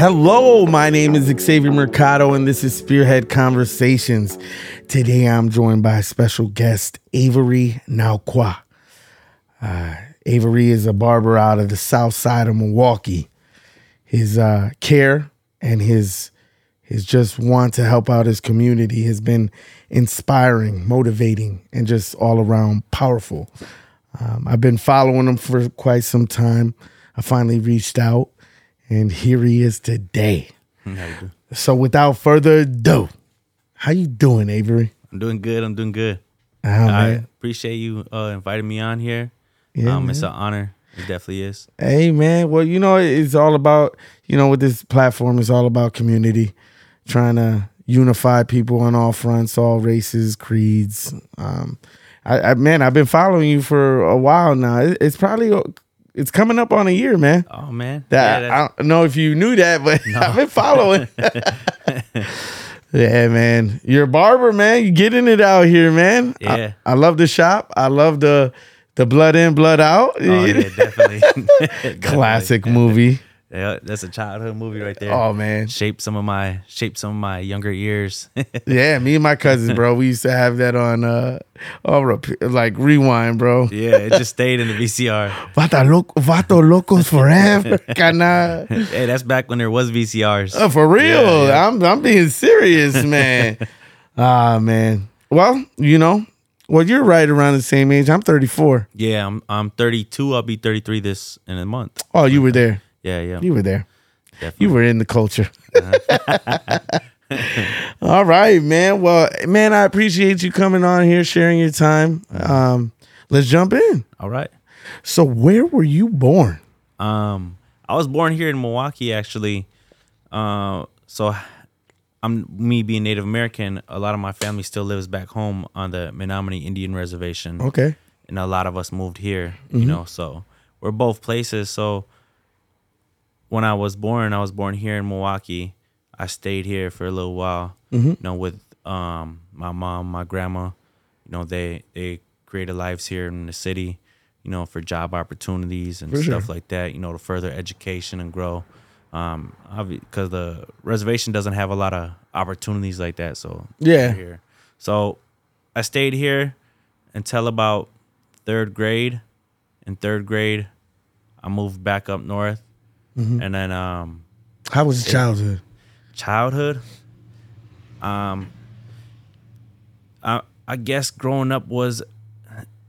Hello, my name is Xavier Mercado, and this is Spearhead Conversations. Today I'm joined by special guest Avery Nahwahquaw. Uh, Avery is a barber out of the south side of Milwaukee. His uh, care and his his just want to help out his community has been inspiring, motivating, and just all around powerful. Um, I've been following him for quite some time. I finally reached out and here he is today. So without further ado, how you doing, Avery? I'm doing good. I'm doing good. Oh, I man. appreciate you uh, inviting me on here. Yeah, um, it's an honor. It definitely is. Hey man, well, you know, it's all about, you know, with this platform, it's all about community, trying to unify people on all fronts, all races, creeds. Um, I, I man, I've been following you for a while now. It, it's probably it's coming up on a year, man. Oh man, That Yeah, I don't know if you knew that, but I've been following. yeah, man. You're a barber, man. You're getting it out here, man. I- Yeah. I, love the shop. I love the the blood in, blood out. oh, yeah. Definitely. Classic movie. Yeah, that's a childhood movie right there. Oh man. shaped some of my shaped some of my younger years. Yeah, me and my cousins, bro. We used to have that on uh on like rewind, bro. yeah, it just stayed in the VCR. Vato loco, vato locos forever. Kinda. hey, that's back when there was VCRs. Oh, for real. Yeah, yeah. I'm I'm being serious, man. ah, man. Well, you know, well, you're right around the same age. I'm 34. Yeah, I'm I'm 32. I'll be 33 this in a month. Oh, you were there. Yeah, yeah. You were there. definitely. You were in the culture. All right, man. Well, man, I appreciate you coming on here, sharing your time. Um, let's jump in. All right. So, where were you born? Um, I was born here in Milwaukee, actually. Uh, so I'm me being Native American. A lot of my family still lives back home on the Menominee Indian Reservation, Okay. and a lot of us moved here. You know, so we're both places. So when I was born, I was born here in Milwaukee. I stayed here for a little while. You know, with um my mom, my grandma. You know, they they created lives here in the city. You know, for job opportunities and For sure. stuff like that. You know, to further education and grow. Um, because the reservation doesn't have a lot of opportunities like that. So Yeah. here. So I stayed here until about third grade. In third grade, I moved back up north, Mm-hmm. and then um, How was your childhood? childhood. Um, I I guess growing up was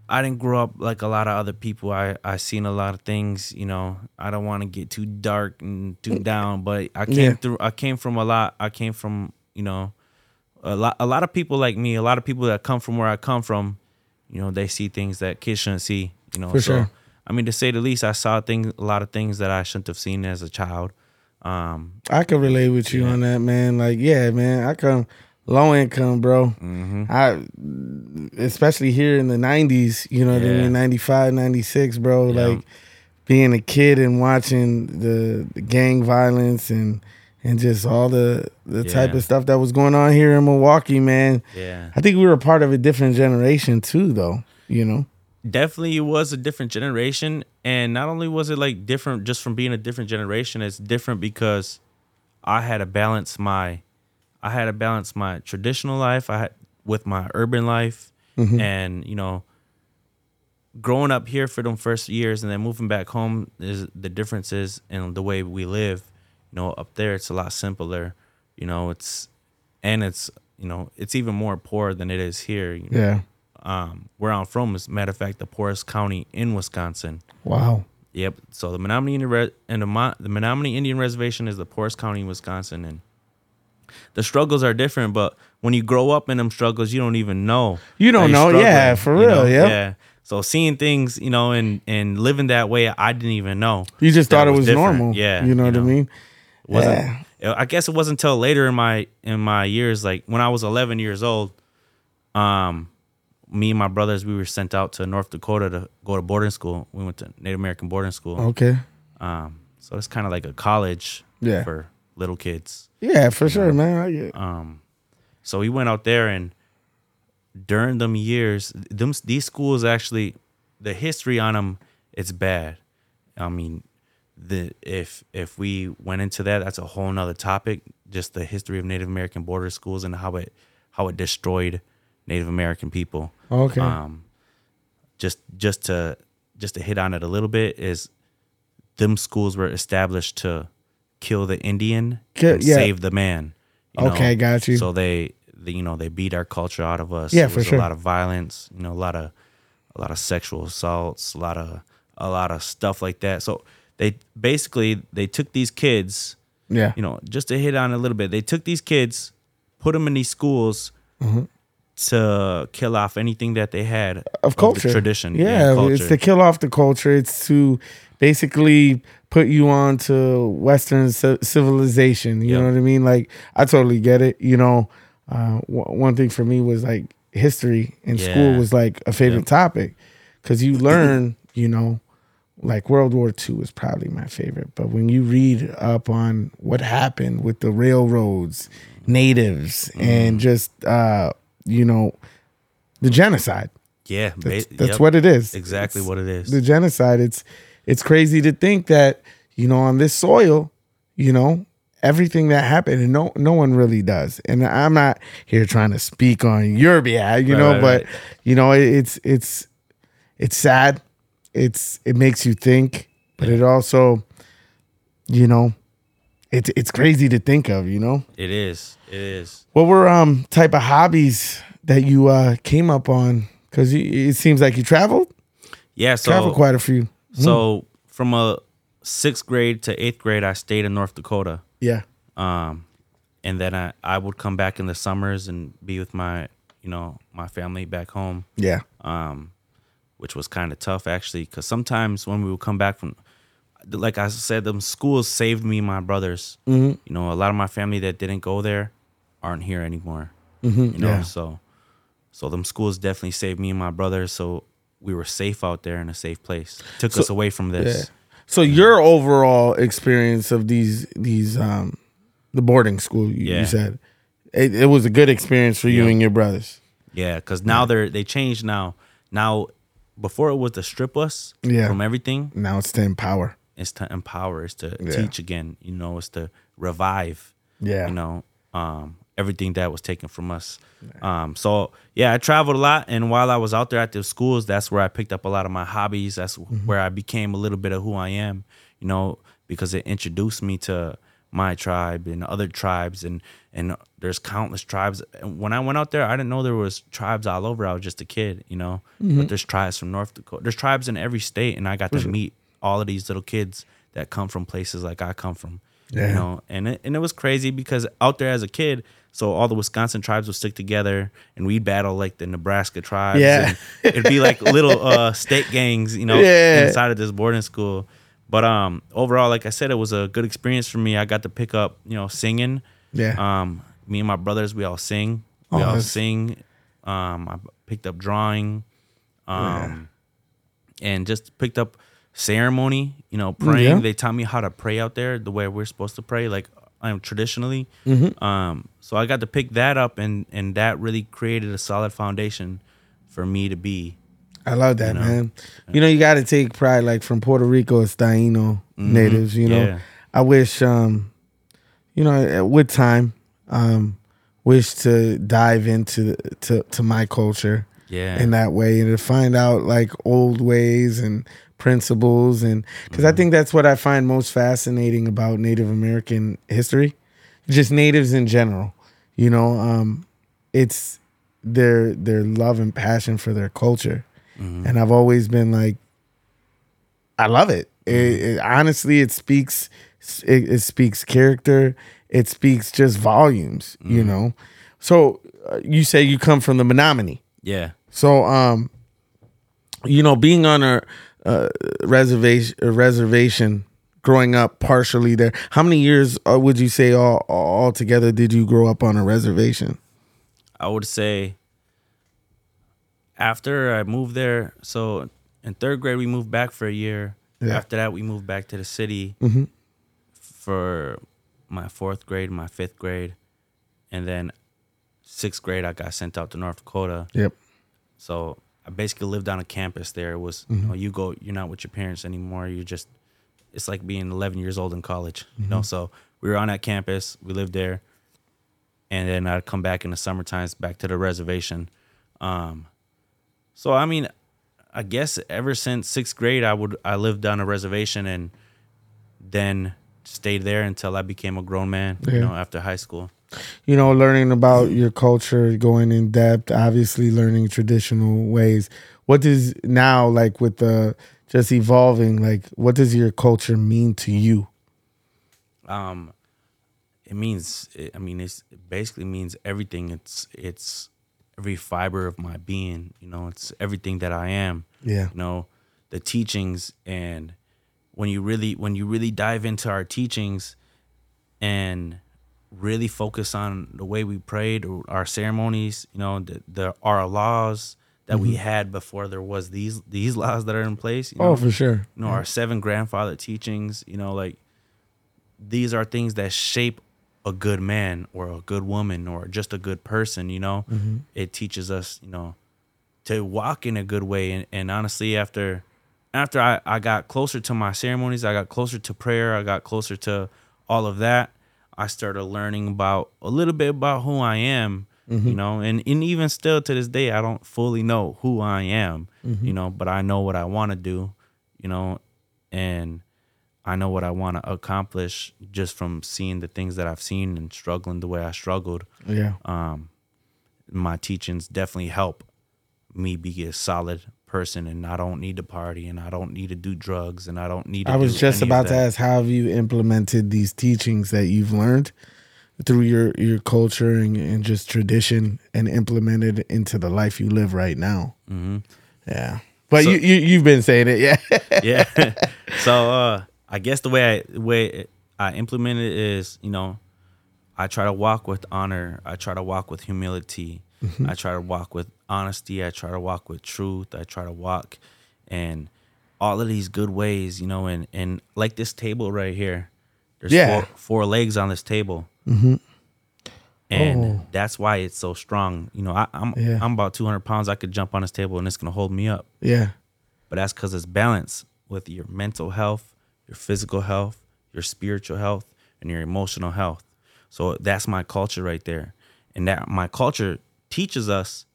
I didn't grow up like a lot of other people. I I seen a lot of things. You know, I don't want to get too dark and too down, but I came Yeah. through. I came from a lot. I came from you know a lot a lot of people like me. A lot of people that come from where I come from. You know, they see things that kids shouldn't see. You know, For so sure. I mean, to say the least, I saw things a lot of things that I shouldn't have seen as a child. Um, I can relate with you on that, man. Like, yeah, man, I come low income, bro. Mm-hmm. I, especially here in the '90s, you know what I mean, 95, 96, bro. Yeah. Like being a kid and watching the, the gang violence and and just all the the type of stuff that was going on here in Milwaukee, man. yeah. I think we were a part of a different generation too, though. You know, definitely it was a different generation and not only was it like different just from being a different generation it's different because i had to balance my i had to balance my traditional life i had with my urban life mm-hmm. and you know growing up here for them first years and then moving back home is the differences in the way we live you know up there it's a lot simpler you know it's and it's you know it's even more poor than it is here you know? yeah. Um, where I'm from is, matter of fact, the poorest county in Wisconsin. Wow. Yep. So the Menominee Indian Re- and the, the Menominee Indian Reservation is the poorest county in Wisconsin, and the struggles are different. But when you grow up in them struggles, you don't even know. You don't know, yeah, for you know? real. Yeah. So seeing things, you know, and and living that way, I didn't even know. You just thought it was different. normal. Yeah. You know what I mean? Wasn't Yeah. I guess it wasn't until later in my in my years, like when I was 11 years old, um, me and my brothers we were sent out to North Dakota to go to boarding school. We went to Native American boarding school. Okay. Um, so it's kind of like a college Yeah. for little kids. Yeah, for sure, man. I get. Um, so we went out there and during them years, them these schools actually the history on them, it's bad. I mean, the if if we went into that, that's a whole nother topic. Just the history of Native American border schools and how it how it destroyed Native American people. Okay. Um, just just to just to hit on it a little bit is them schools were established to kill the Indian yeah. save the man. you know? Okay, got you. So they, they, you know, they beat our culture out of us. Yeah, There for was sure. A lot of violence. You know, a lot of a lot of sexual assaults. A lot of a lot of stuff like that. So they basically they took these kids. yeah. You know, just to hit on a little bit, they took these kids, put them in these schools. Mm-hmm. To kill off anything that they had of culture tradition, Yeah, culture. it's to kill off the culture. It's to basically put you on to Western ci- civilization. You Yep. know what I mean? Like I totally get it. You know, uh, w- one thing for me was like history in school was like a favorite Yep. topic because you learn. You know, like World War II is probably my favorite. But when you read up on what happened with the railroads, natives, and Mm. just uh, you know the genocide. yeah, That's, that's yep, what it is. exactly It's what it is. The genocide. It's it's crazy to think that you know on this soil, you know everything that happened, and no no one really does. And I'm not here trying to speak on your behalf, you Right, know, right, but right. you know it's it's it's sad. It's it makes you think, but it also, you know, it's it's crazy to think of. You know, it is. It is. what were um type of hobbies that you uh came up on? Because it seems like you traveled, Yeah. So traveled quite a few. So from a sixth grade to eighth grade, I stayed in North Dakota. Yeah. Um, and then I, I would come back in the summers and be with my, you know, my family back home, Yeah. um, which was kind of tough actually, because sometimes when we would come back from, like I said, them schools saved me, and my brothers. Mm-hmm. You know, a lot of my family that didn't go there aren't here anymore. You know, Mm-hmm. Yeah. so so them schools definitely saved me and my brothers. So we were safe out there in a safe place. Took us away from this. Yeah. So your overall experience of these these um the boarding school you, you said it, it was a good experience for you and your brothers. Yeah, because now they're they changed now. Now, before it was to strip us Yeah. from everything. Now it's to empower. It's to empower. It's to Yeah. teach again. You know, it's to revive. Yeah. You know, um, everything that was taken from us. Um, so yeah, I traveled a lot, and while I was out there at the schools, that's where I picked up a lot of my hobbies. That's Mm-hmm. where I became a little bit of who I am. You know, because it introduced me to my tribe and other tribes and and there's countless tribes and when i went out there i didn't know there was tribes all over i was just a kid you know Mm-hmm. but there's tribes from north dakota there's tribes in every state and i got to meet all of these little kids that come from places like i come from Yeah. you know and it, and it was crazy because out there as a kid so all the wisconsin tribes would stick together and we'd battle like the nebraska tribes Yeah. and it'd be like little uh state gangs you know Yeah. inside of this boarding school but um overall like i said it was a good experience for me i got to pick up you know singing Yeah. um me and my brothers we all sing we Oh, all that's- sing um i picked up drawing um and just picked up ceremony you know praying yeah. they taught me how to pray out there the way we're supposed to pray like I'm um, traditionally Mm-hmm. um so i got to pick that up and and that really created a solid foundation for me to be I love that, know? man. You know, you got to take pride. Like from Puerto Rico, it's Taino natives. You know, Mm-hmm. Yeah. I wish, um, you know, with time, um, wish to dive into to to my culture yeah in that way and to find out like old ways and principles and because Mm-hmm. I think that's what I find most fascinating about Native American history, just natives in general. You know, um, it's their their love and passion for their culture, Mm-hmm. and I've always been like, I love it. It, Mm-hmm. it honestly, it speaks it, it speaks character. It speaks just volumes. Mm-hmm. You know, so uh, you say you come from the Menominee. yeah So, um, you know, being on a, uh reservation, a reservation, growing up partially there. How many years uh, would you say all all together did you grow up on a reservation? I would say after I moved there, so in third grade we moved back for a year. Yeah. After that we moved back to the city Mhm. for my fourth grade, my fifth grade, and then sixth grade I got sent out to North Dakota. Yep. So I basically lived on a campus there. It was you know you go you're not with your parents anymore. You're just it's like being 11 years old in college. You know, so we were on that campus. We lived there, and then I'd come back in the summer times back to the reservation. Um, so I mean, I guess ever since sixth grade, I would I lived on a reservation and then stayed there until I became a grown man. Yeah. You know, after high school. You know, learning about your culture, going in depth, obviously learning traditional ways. What does now, like with the just evolving, like what does your culture mean to you? um it means i mean it's it basically means everything it's it's every fiber of my being you know it's everything that i am Yeah. you know the teachings and when you really when you really dive into our teachings and really focus on the way we prayed or our ceremonies you know the, the our laws that we mm-hmm. had before there was these these laws that are in place you oh, know? Oh, for sure. you know our seven grandfather teachings you know like these are things that shape a good man or a good woman or just a good person you know? Mm-hmm. It teaches us you know to walk in a good way. And, and honestly after after I, I got closer to my ceremonies i got closer to prayer i got closer to all of that i started learning about a little bit about who i am you know and, and even still to this day i don't fully know who i am you know but i know what i want to do you know and I know what I want to accomplish just from seeing the things that I've seen and struggling the way I struggled. Yeah. Um, my teachings definitely help me be a solid person, and I don't need to party, and I don't need to do drugs, and I don't need. To I was just about to ask how have you implemented these teachings that you've learned through your your culture and, and just tradition and implemented into the life you live right now. Mm-hmm. Yeah. But So- you, you you've been saying it, yeah. yeah. so uh, I guess the way I way I implement it is, you know, I try to walk with honor. I try to walk with humility. Mm-hmm. I try to walk with honesty. I try to walk with truth. I try to walk and all of these good ways, you know, and and like this table right here. There's Yeah. four, four legs on this table. Mm-hmm. And oh. that's why it's so strong. You know, I, I'm Yeah. I'm about 200 pounds. I could jump on this table and it's gonna hold me up yeah. but that's because it's balanced with your mental health, your physical health, your spiritual health, and your emotional health. So that's my culture right there, and that my culture teaches us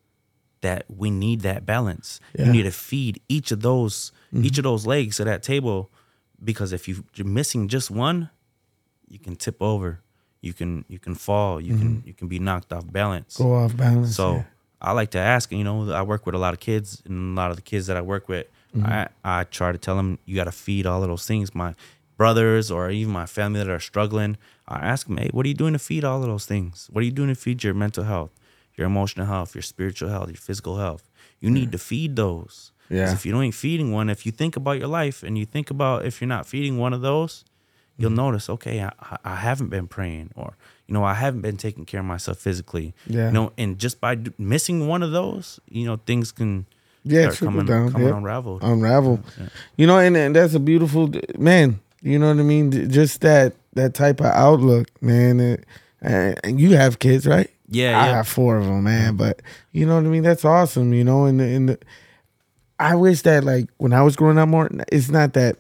that we need that balance. Yeah. You need to feed each of those each of those legs of that table, because if you- you're missing just one, you can tip over, you can you can fall, you can you can be knocked off balance. Go off balance. So yeah. I like to ask, you know, I work with a lot of kids, and a lot of the kids that I work with, Mm-hmm. I I try to tell them you got to feed all of those things. My brothers or even my family that are struggling, I ask them, hey, what are you doing to feed all of those things? What are you doing to feed your mental health, your emotional health, your spiritual health, your physical health? You need to feed those. Yeah. If you don't ain't feeding one, if you think about your life and you think about if you're not feeding one of those, you'll Mm-hmm. notice, okay, I, I- haven't been praying, or you know, I haven't been taking care of myself physically. Yeah. You know, and just by d- missing one of those, you know, things can Yeah, start coming down, coming yep. unraveled. unravel. You know, and, and that's a beautiful man. You know what I mean? Just that that type of outlook, man. And you have kids, right? Yeah, I yeah. have four of them, man. But you know what I mean? That's awesome. You know, and and I wish that like when I was growing up more, it's not that.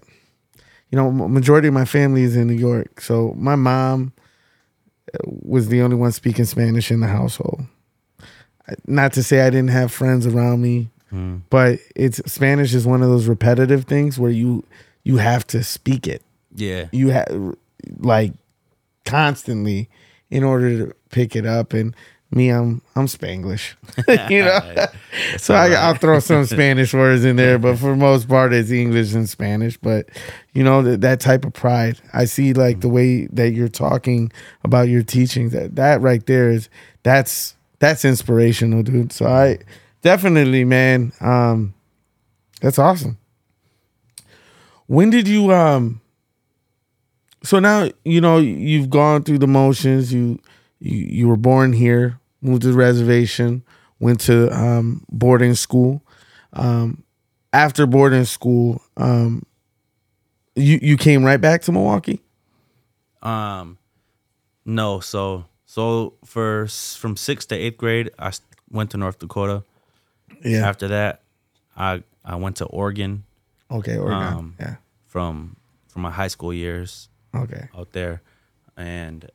You know, majority of my family is in New York, so my mom uh, was the only one speaking Spanish in the household. Not to say I didn't have friends around me, Mm. but it's Spanish is one of those repetitive things where you you have to speak it. Yeah. You have like constantly in order to pick it up. And me, I'm I'm Spanglish, you know. so I, I'll throw some Spanish words in there, but for most part, it's English and Spanish. But you know that that type of pride, I see like the way that you're talking about your teachings. That that right there is that's that's inspirational, dude. So I definitely, man, um, that's awesome. When did you um? So now you know you've gone through the motions. You you you were born here, moved to the reservation, went to um, boarding school. Um, after boarding school, um, you you came right back to Milwaukee. Um, no. So so for from sixth to eighth grade, I went to North Dakota. Yeah, After that, I I went to Oregon Okay, Oregon. Um, yeah. from from my high school years Okay. out there, and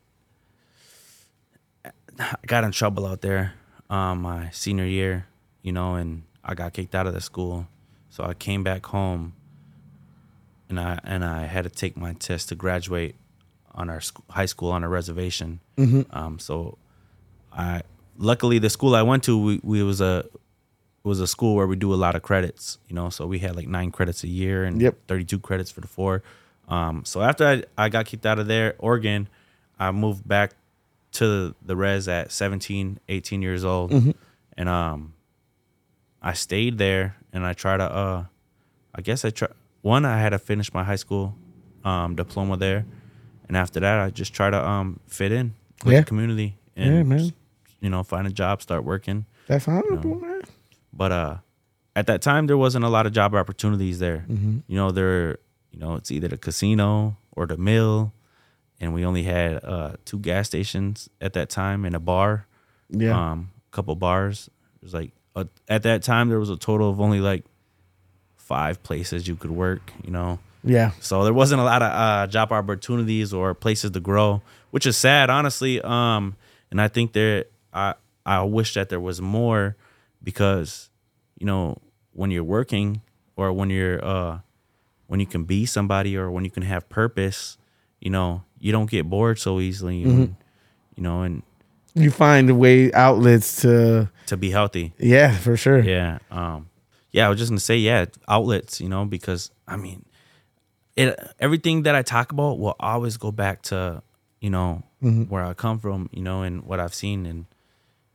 I got in trouble out there um, my senior year, you know, and I got kicked out of the school. So I came back home, and I and I had to take my test to graduate on our sc- high school on a reservation. Um, so I luckily the school I went to we, we was a was a school where we do a lot of credits, you know. So we had like nine credits a year and Yep. 32 credits for the four. Um, so after I, I got kicked out of there, Oregon, I moved back to the res at 17, 18 years old. And um, I stayed there and I tried to, uh, I guess I try one, I had to finish my high school um, diploma there. And after that, I just try to um, fit in with Yeah. the community and, Yeah, man. you know, find a job, start working. That's honorable, man. But uh, at that time, there wasn't a lot of job opportunities there. Mm-hmm. You know, there, you know, it's either the casino or the mill, and we only had uh, two gas stations at that time and a bar. Yeah. Um, a couple bars. It was like uh, at that time there was a total of only like five places you could work. You know, yeah. so there wasn't a lot of uh, job opportunities or places to grow, which is sad, honestly. Um, and I think there, I I wish that there was more, because, you know, when you're working or when you're uh, when you can be somebody or when you can have purpose, you know, you don't get bored so easily, and, you know, and You find a way outlets to to be healthy. yeah, for sure. Yeah. Um yeah, I was just gonna say, yeah, outlets, you know, because I mean it everything that I talk about will always go back to, you know, where I come from, you know, and what I've seen and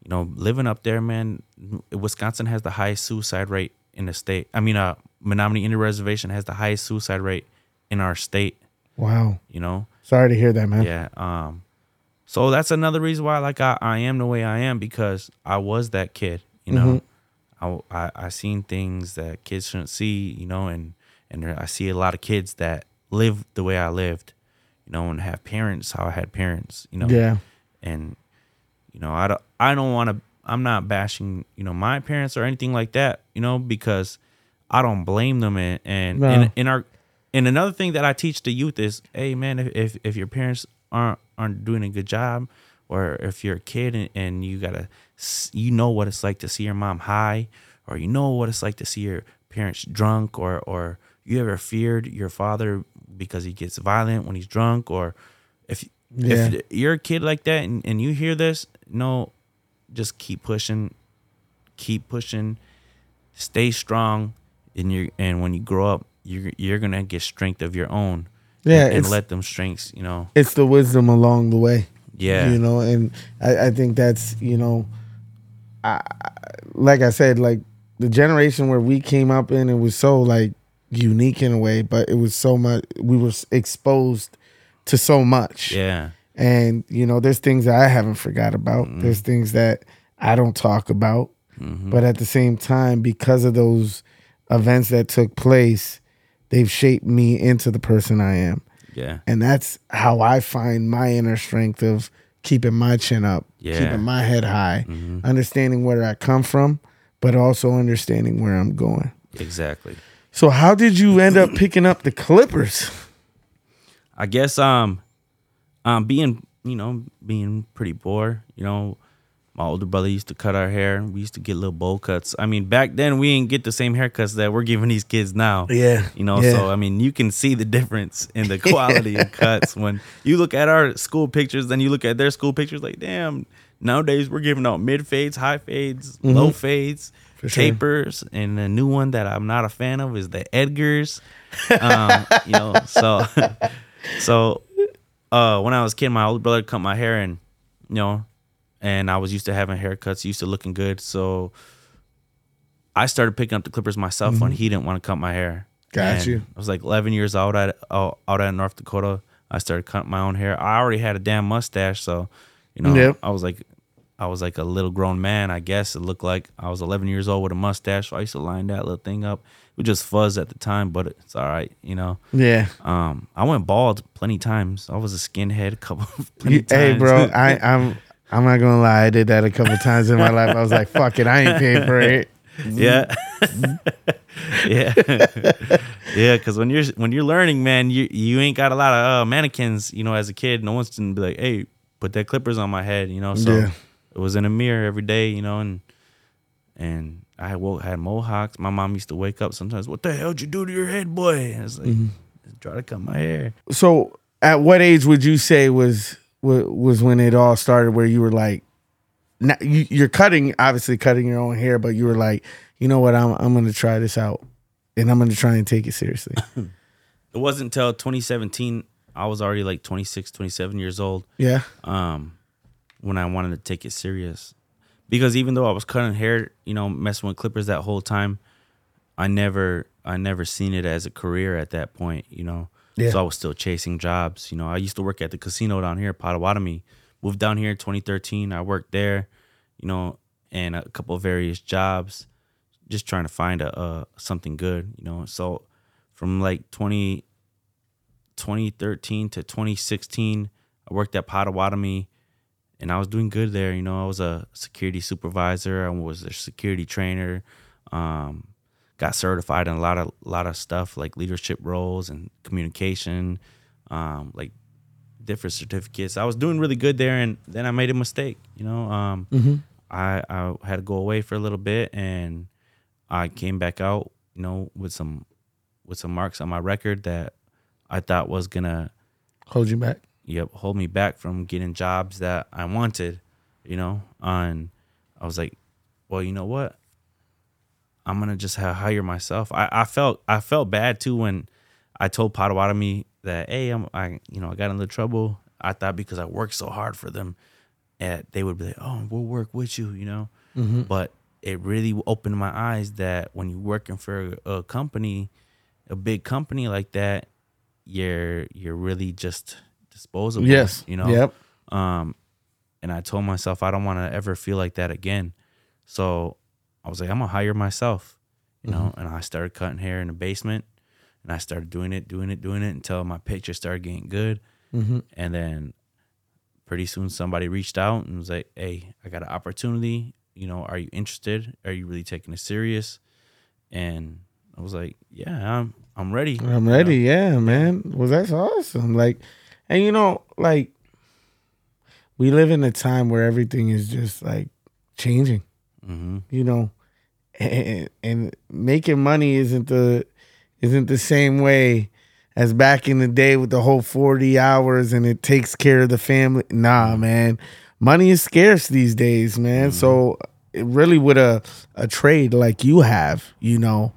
you know, living up there, man, Wisconsin has the highest suicide rate in the state. I mean, uh Menominee Indian Reservation has the highest suicide rate in our state, Wow. you know. Sorry to hear that, man. Yeah. Um. So that's another reason why, like, I, I am the way I am because I was that kid. You know, I, I I seen things that kids shouldn't see. You know, and and I see a lot of kids that live the way I lived. You know, and have parents how I had parents. You know. Yeah. And you know, I don't I don't want to. I'm not bashing you know my parents or anything like that. You know, because I don't blame them and and No. in, in our and another thing that I teach the youth is, hey man, if if, if your parents aren't aren't doing a good job, or if you're a kid and, and you gotta, you know what it's like to see your mom high, or you know what it's like to see your parents drunk, or or you ever feared your father because he gets violent when he's drunk, or if Yeah. if you're a kid like that and, and you hear this, no, just keep pushing, keep pushing, stay strong, and you and when you grow up, you're you're gonna get strength of your own. Yeah, and, and let them strengths, you know. It's the wisdom along the way. Yeah, You know, and I, I think that's, you know, I, like I said, like the generation where we came up in, it was so like unique in a way, but it was so much, we were exposed to so much. yeah, And, you know, there's things that I haven't forgot about. Mm-hmm. There's things that I don't talk about. But at the same time, because of those events that took place, they've shaped me into the person I am. yeah, And that's how I find my inner strength of keeping my chin up, Yeah. Mm-hmm. keeping my head high, understanding where I come from, but also understanding where I'm going. exactly. So, how did you end up picking up the Clippers? I guess um, um, being you know being pretty poor, you know, my older brother used to cut our hair. We used to get little bowl cuts. I mean, back then we didn't get the same haircuts that we're giving these kids now. Yeah, You know, yeah. so I mean, you can see the difference in the quality of cuts when you look at our school pictures, then you look at their school pictures. Like, damn, nowadays we're giving out mid fades, high fades, low fades, Mm-hmm. For sure. tapers, and the new one that I'm not a fan of is the Edgars. Um, you know, so so uh, when I was a kid, my older brother cut my hair, and you know, and I was used to having haircuts, used to looking good, so. I started picking up the clippers myself when he didn't want to cut my hair. Mm-hmm. Got And you. I was like 11 years old at out, out at North Dakota. I started cutting my own hair. I already had a damn mustache, so you know, Yep. I was like, I was like a little grown man. I guess it looked like I was 11 years old with a mustache. So I used to line that little thing up. It was just fuzz at the time, but it's all right, you know. Yeah. Um, I went bald plenty times. I was a skinhead a couple plenty hey, times. bro, I, I'm I'm not gonna lie. I did that a couple times in my life. I was like, "Fuck it, I ain't paying for it." yeah, yeah, yeah. Because when you're when you're learning, man, you you ain't got a lot of uh, mannequins. You know, as a kid, no one's gonna be like, "Hey, put that clippers on my head." You know, so Yeah. it was in a mirror every day. You know, and and I woke, had mohawks. My mom used to wake up sometimes. What the hell'd you do to your head, boy? And I was like, try to cut my hair. So, at what age would you say was wa- was when it all started? Where you were like, not, you, you're cutting, obviously cutting your own hair, but you were like, you know what, I'm I'm gonna try this out, and I'm gonna try and take it seriously. It wasn't until 2017. I was already like 26, 27 years old. yeah, um, when I wanted to take it serious. Because even though I was cutting hair, you know, messing with clippers that whole time, I never, I never seen it as a career at that point, you know. Yeah. So I was still chasing jobs. You know, I used to work at the casino down here, Potawatomi. Moved down here in 2013. I worked there, you know, and a couple of various jobs, just trying to find a, something good, you know. So from like 20, 2013 to 2016, I worked at Potawatomi and I was doing good there. You know, I was a security supervisor. I was a security trainer. Um, got certified in a lot of lot of stuff like leadership roles and communication, um, like different certificates. I was doing really good there, and then I made a mistake. You know, um, I I had to go away for a little bit, and I came back out. You know, with some with some marks on my record that I thought was gonna hold you back. yep, hold me back from getting jobs that I wanted, you know. And I was like, well, you know what? I'm gonna just hire myself. I, I felt I felt bad too when I told Potawatomi that hey, I'm I you know I got into trouble. I thought because I worked so hard for them, and they would be like, oh, we'll work with you, you know. But it really opened my eyes that when you're working for a, a company, a big company like that, you're you're really just disposable. Yes, you know. Yep. Um, and I told myself I don't want to ever feel like that again. So I was like, I'm gonna hire myself, you know. And I started cutting hair in the basement, and I started doing it, doing it, doing it until my picture started getting good. And then pretty soon somebody reached out and was like, Hey, I got an opportunity. You know, are you interested? Are you really taking it serious? And I was like, Yeah, I'm I'm ready. I'm ready. Yeah, man. Well, that's awesome. Like, and you know, like, we live in a time where everything is just like changing. hmm You know, and, and making money isn't the isn't the same way as back in the day with the whole 40 hours and it takes care of the family. Nah, mm. man. Money is scarce these days, man. Mm. So it really with a a trade like you have, you know,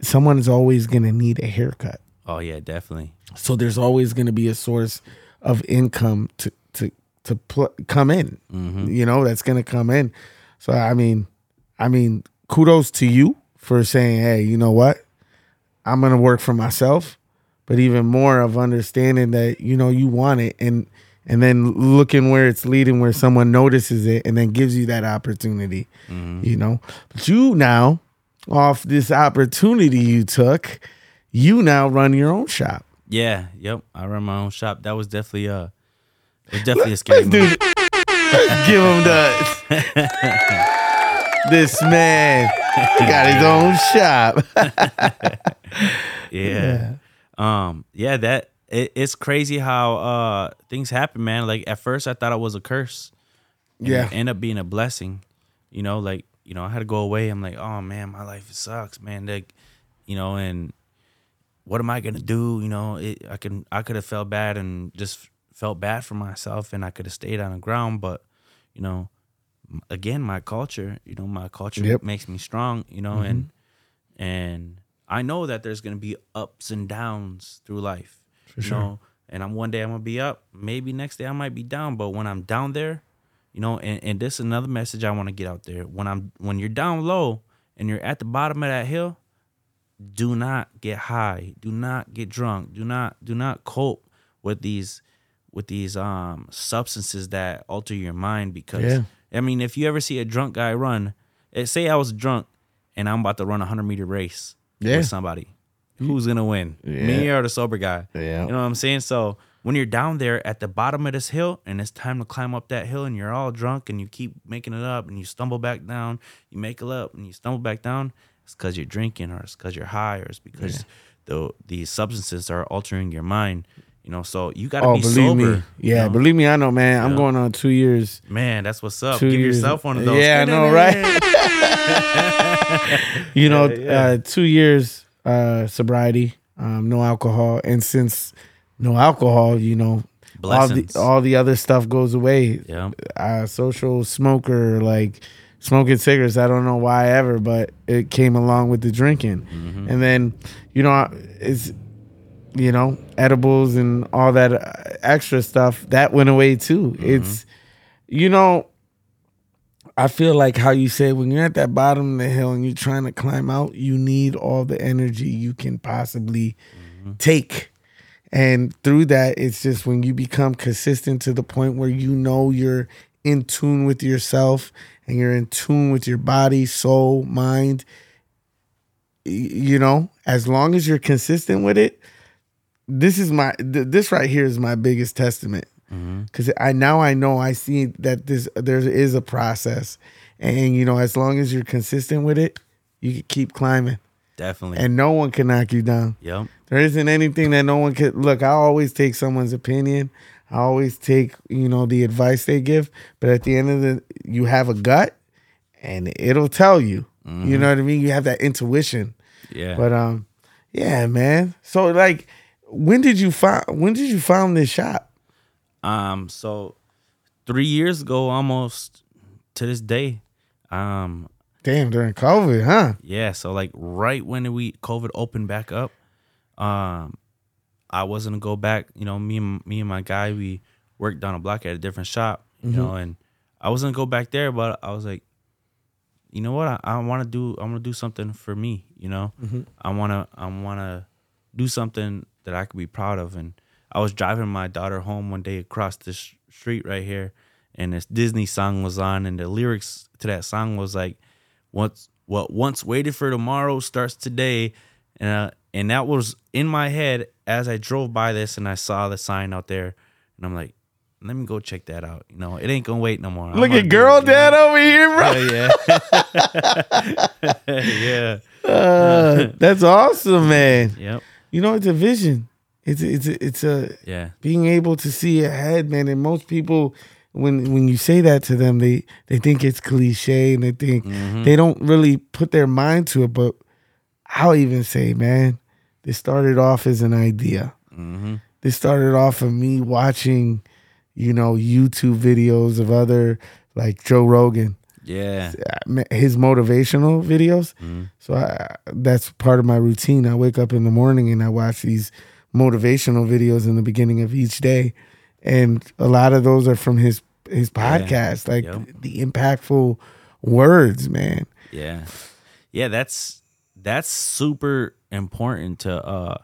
someone's always going to need a haircut. Oh yeah, definitely. So there's always going to be a source of income to to to pl- come in. Mm-hmm. You know, that's going to come in. So I mean, I mean, kudos to you for saying, "Hey, you know what? I'm going to work for myself." But even more of understanding that you know you want it and and then looking where it's leading where someone notices it and then gives you that opportunity. You know. But you now off this opportunity you took, you now run your own shop. Yeah, yep. I run my own shop. That was definitely uh it was definitely a scary move. Give him the. this man got his own shop. Yeah. Um, yeah, that it, it's crazy how uh things happen, man. Like at first I thought it was a curse. and Yeah. End up being a blessing. You know, like, you know, I had to go away. I'm like, oh man, my life sucks, man. Like, you know, and what am I gonna do? You know, it, I can I could have felt bad and just felt bad for myself, and I could have stayed on the ground. But you know, again, my culture, you know, my culture Yep. makes me strong. You know, and and I know that there's gonna be ups and downs through life. you sure. know, and I'm one day I'm gonna be up, maybe next day I might be down. But when I'm down there, you know, and, and this is another message I want to get out there. When I'm when you're down low and you're at the bottom of that hill, do not get high do not get drunk do not do not cope with these with these um substances that alter your mind because Yeah. I mean if you ever see a drunk guy run eh, say i was drunk and i'm about to run a 100 meter race Yeah. with somebody who's gonna win me or the sober guy Yeah. you know what i'm saying so when you're down there at the bottom of this hill and it's time to climb up that hill and you're all drunk and you keep making it up and you stumble back down, you make it up and you stumble back down, it's because you're drinking or it's because you're high or it's because Yeah. the these substances are altering your mind. You know, so you gotta Oh, be believe sober. me. Yeah, you know? believe me, I know, man. I'm going on two years. man, that's what's up. Two Give years. yourself one of those. Yeah, I know, right? You know, Yeah, yeah. Uh, two years uh, sobriety, um, no alcohol, and since no alcohol, you know, all the all the other stuff goes away. yeah, Uh, social smoker, like smoking cigarettes. I don't know why ever, but it came along with the drinking, Mm-hmm. and then you know, it's you know, edibles and all that uh, extra stuff that went away too. Mm-hmm. It's you know, I feel like how you say when you're at that bottom of the hill and you're trying to climb out, you need all the energy you can possibly take. And through that, it's just when you become consistent to the point where you know you're in tune with yourself and you're in tune with your body, soul, mind. You know, as long as you're consistent with it, this is my th- this right here is my biggest testament because I now I know I see that this there is a process, and you know as long as you're consistent with it, you can keep climbing, definitely. and no one can knock you down. yep. There isn't anything that no one could look. I always take someone's opinion. I always take you know the advice they give, but at the end of the, you have a gut, and it'll tell you. You know what I mean? You have that intuition. Yeah. But um, yeah, man. So like, when did you find? When did you found this shop? Um, so three years ago, almost to this day, um, Damn, during COVID, huh? yeah. So like right when we COVID opened back up, um, I wasn't gonna go back. You know, me and me and my guy, we worked down a block at a different shop. You know, and I wasn't gonna go back there, but I was like, you know what? I, I want to do. I want to do something for me. You know, I wanna I wanna do something that I could be proud of. And I was driving my daughter home one day across this street right here, and this Disney song was on, and the lyrics to that song was like, "Once what once waited for tomorrow starts today," and uh, and that was in my head as I drove by this, and I saw the sign out there, and I'm like. Let me go check that out. You know, it ain't gonna wait no more. Look at girl it, you know? dad over here, bro. Oh, yeah. yeah. Uh, that's awesome, man. Yep. You know, it's a vision. It's a, it's a, it's a Yeah. being able to see ahead, man. And most people, when when you say that to them, they they think it's cliche and they think Mm-hmm. they don't really put their mind to it. But I'll even say, man, this started off as an idea. Mm-hmm. This started off of me watching, you know, YouTube videos of other like Joe Rogan. Yeah. his motivational videos. Mm-hmm. So I, that's part of my routine. I wake up in the morning and I watch these motivational videos in the beginning of each day, and a lot of those are from his his podcast, like Yep. the impactful words, man. Yeah. Yeah, that's that's super important to uh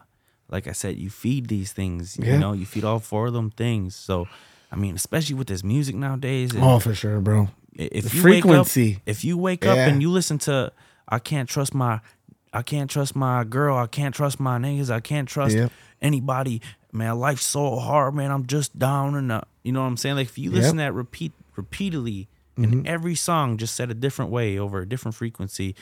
like I said, you feed these things. Yeah. You know, you feed all four of them things. So I mean, especially with this music nowadays. and Oh, for sure, bro. If the you frequency. Wake up, if you wake up and you listen to I can't trust my I can't trust my girl, I can't trust my niggas, I can't trust Yep. anybody. Man, life's so hard, man. I'm just down and uh, you know what I'm saying? Like if you listen to that repeat repeatedly Mm-hmm. and every song just said a different way over a different frequency,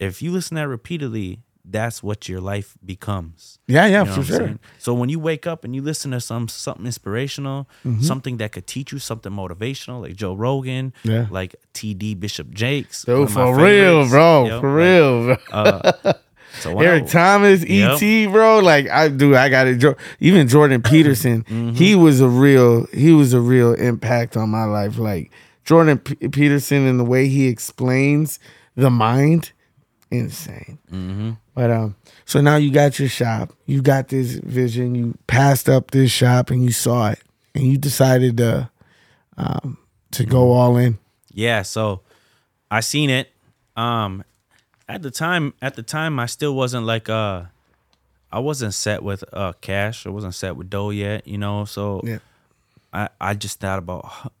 if you listen to that repeatedly, that's what your life becomes. Yeah, yeah, You know for sure. saying? So when you wake up and you listen to some something inspirational, Mm-hmm. something that could teach you something motivational, like Joe Rogan, Yeah. like TD Bishop Jakes, Dude, one of my for real, bro. For like, real, bro. uh, so Eric I- Thomas, Yep. ET, bro. Like I do, I got it. Even Jordan Peterson, Mm-hmm. he was a real, he was a real impact on my life. Like Jordan P- Peterson and the way he explains the mind, insane. Mm-hmm. But um, so now you got your shop, you got this vision, you passed up this shop and you saw it, and you decided to, um, to go Mm-hmm. all in. Yeah, so I seen it. Um at the time at the time I still wasn't like uh I wasn't set with uh cash. I wasn't set with dough yet, you know. So Yeah. I I just thought about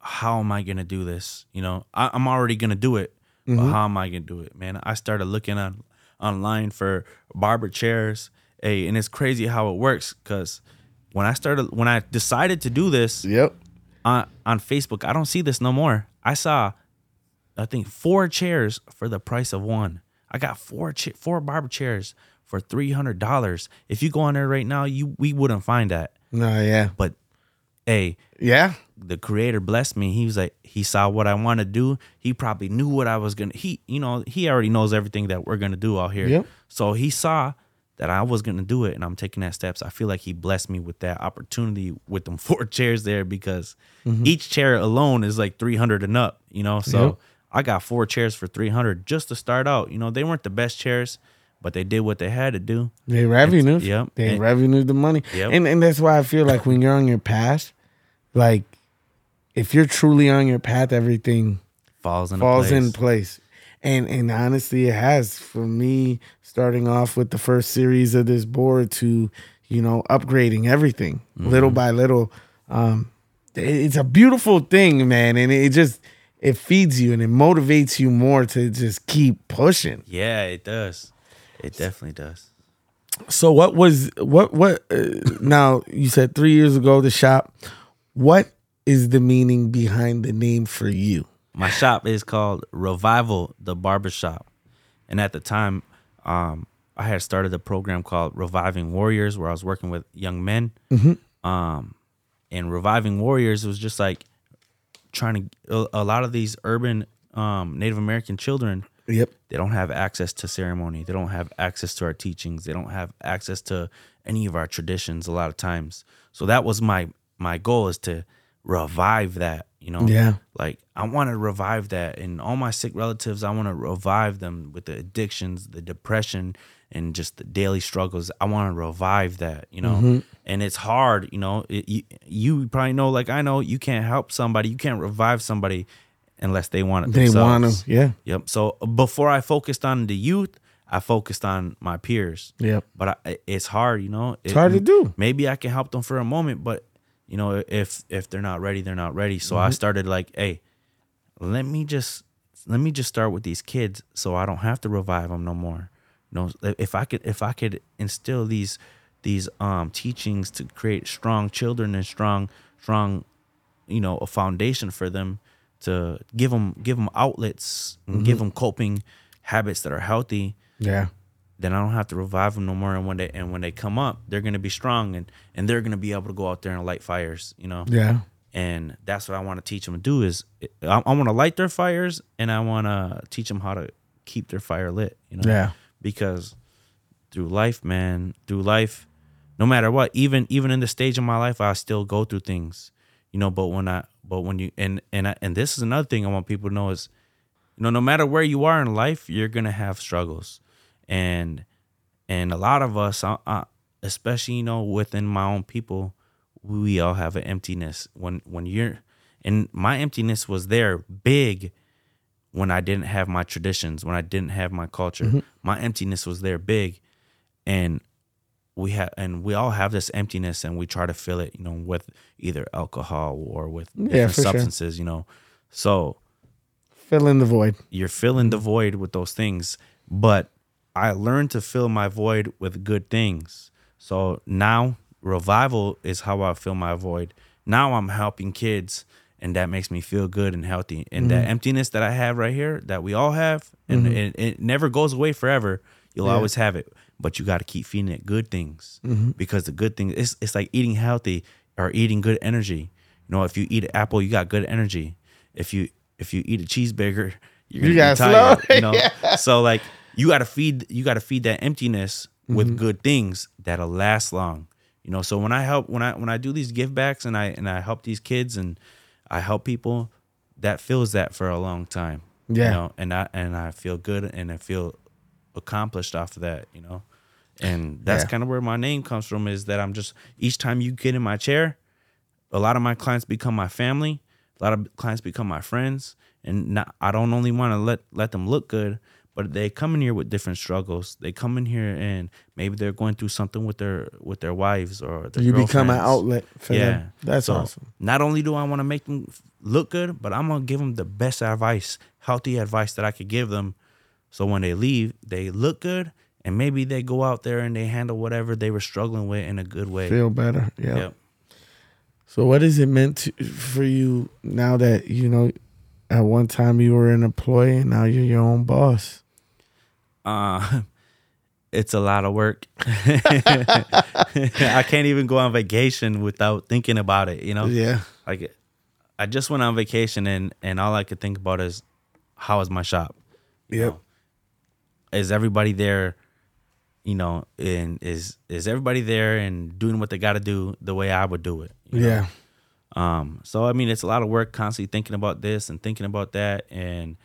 how am I gonna do this? You know, I, I'm already gonna do it, but mm-hmm. how am I gonna do it, man? I started looking on online for barber chairs. Hey, and it's crazy how it works because when I started when I decided to do this Yep. on on Facebook, I don't see this no more. I saw I think four chairs for the price of one. I got four cha- four barber chairs for three hundred dollars. If you go on there right now, you we wouldn't find that. No, yeah. But hey, Yeah. the creator blessed me. He was like, he saw what I want to do. He probably knew what I was gonna. He, you know, he already knows everything that we're gonna do out here. Yep. So he saw that I was gonna do it, and I'm taking that steps. I feel like he blessed me with that opportunity with them four chairs there because mm-hmm. each chair alone is like 300 and up. You know, so Yep. I got four chairs for 300 just to start out. You know, they weren't the best chairs, but they did what they had to do. They revenue. yep. They And- revenue the money. Yep. And and that's why I feel like when you're on your path, like if you're truly on your path, everything Falls into falls place. in place. And and honestly, it has for me starting off with the first series of this board to you know upgrading everything Mm-hmm. little by little. Um, it's a beautiful thing, man, and it just it feeds you and it motivates you more to just keep pushing. Yeah, it does. It definitely does. So what was what what uh, now you said 3 years ago the shop what is the meaning behind the name for you? My shop is called Revival the Barbershop. And at the time, um, I had started a program called Reviving Warriors where I was working with young men. Um, and Reviving Warriors was just like trying to, a, a lot of these urban um, Native American children, Yep. they don't have access to ceremony. They don't have access to our teachings. They don't have access to any of our traditions a lot of times. So that was my my goal is to revive that, you know. Yeah. Like I want to revive that and all my sick relatives, I want to revive them with the addictions, the depression and just the daily struggles. I want to revive that, you know. Mm-hmm. And it's hard, you know. It, you, you probably know like I know you can't help somebody, you can't revive somebody unless they want it They want to. Yeah. Yep. So before I focused on the youth, I focused on my peers. Yep. But I, it's hard, you know. It's hard to do. Maybe I can help them for a moment, but you know, if if they're not ready, they're not ready. So Mm-hmm. I started like, hey, let me just let me just start with these kids, so I don't have to revive them no more. You know, if I could if I could instill these these um teachings to create strong children and strong strong you know a foundation for them to give them give them outlets and give mm-hmm. them coping habits that are healthy Yeah. then I don't have to revive them no more. And when they and when they come up, they're gonna be strong and and they're gonna be able to go out there and light fires, you know. Yeah. And that's what I want to teach them to do is I, I want to light their fires and I want to teach them how to keep their fire lit, you know. Yeah. Because through life, man, through life, no matter what, even even in the stage of my life, I still go through things, you know. But when I but when you and and I, and this is another thing I want people to know is, you know, no matter where you are in life, you're gonna have struggles, and and a lot of us, uh, uh, especially you know within my own people, we all have an emptiness. When when you're and my emptiness was there big when I didn't have my traditions, when I didn't have my culture. My emptiness was there big. And we have and we all have this emptiness and we try to fill it, you know, with either alcohol or with Yeah, different for sure. substances, you know. So Fill in the void. you're filling the void with those things but i learned to fill my void with good things so now revival is how i fill my void now i'm helping kids and that makes me feel good and healthy and that mm-hmm. emptiness that i have right here that we all have and mm-hmm. it, it never goes away forever you'll Yeah. always have it but you got to keep feeding it good things because the good things it's, it's like eating healthy or eating good energy you know if you eat an apple you got good energy if you if you eat a cheeseburger you're gonna got tired slow. you know so like you got to feed you got to feed that emptiness Mm-hmm. with good things that'll last long you know so when i help when i when i do these give backs and i and i help these kids and i help people that fills that for a long time Yeah. you know and i and i feel good and i feel accomplished off of that you know and that's Yeah. kind of where my name comes from is that i'm just each time you get in my chair a lot of my clients become my family a lot of clients become my friends and not, i don't only want to let let them look good but they come in here with different struggles they come in here and maybe they're going through something with their with their wives or their You become an outlet for yeah them. That's So, awesome. not only do i want to make them look good but i'm gonna give them the best advice healthy advice that i could give them so when they leave they look good and maybe they go out there and they handle whatever they were struggling with in a good way. Feel better. Yeah. Yep. So what is it meant to, for you now that you know at one time you were an employee and now you're your own boss? Uh, it's a lot of work. I can't even go on vacation without thinking about it. You know, Yeah. like I just went on vacation and and all I could think about is how is my shop? You Yep. know, is everybody there? You know, and is is everybody there and doing what they got to do the way I would do it? you know? Yeah. Um, so I mean, it's a lot of work constantly thinking about this and thinking about that, and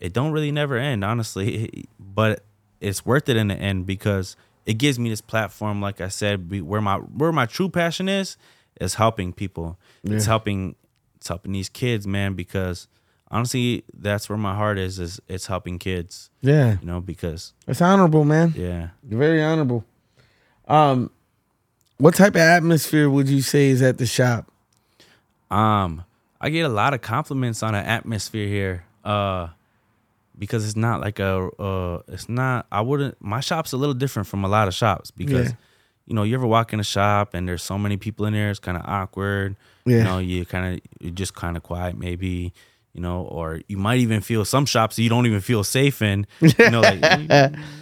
it don't really never end, honestly. But it's worth it in the end because it gives me this platform, like I said, where my where my true passion is is helping people. It's helping it's helping these kids, man. Because honestly, that's where my heart is. Is it's helping kids, Yeah. you know? Because It's honorable, man. yeah, Very honorable. Um, what type of atmosphere would you say is at the shop? Um, I get a lot of compliments on the atmosphere here. Uh, because it's not like a uh, it's not. I wouldn't. My shop's a little different from a lot of shops because, Yeah. you know, you ever walk in a shop and there's so many people in there, it's kind of awkward. Yeah. You know, you kind of you're just kind of quiet, maybe. You know, or you might even feel some shops you don't even feel safe in. You know, like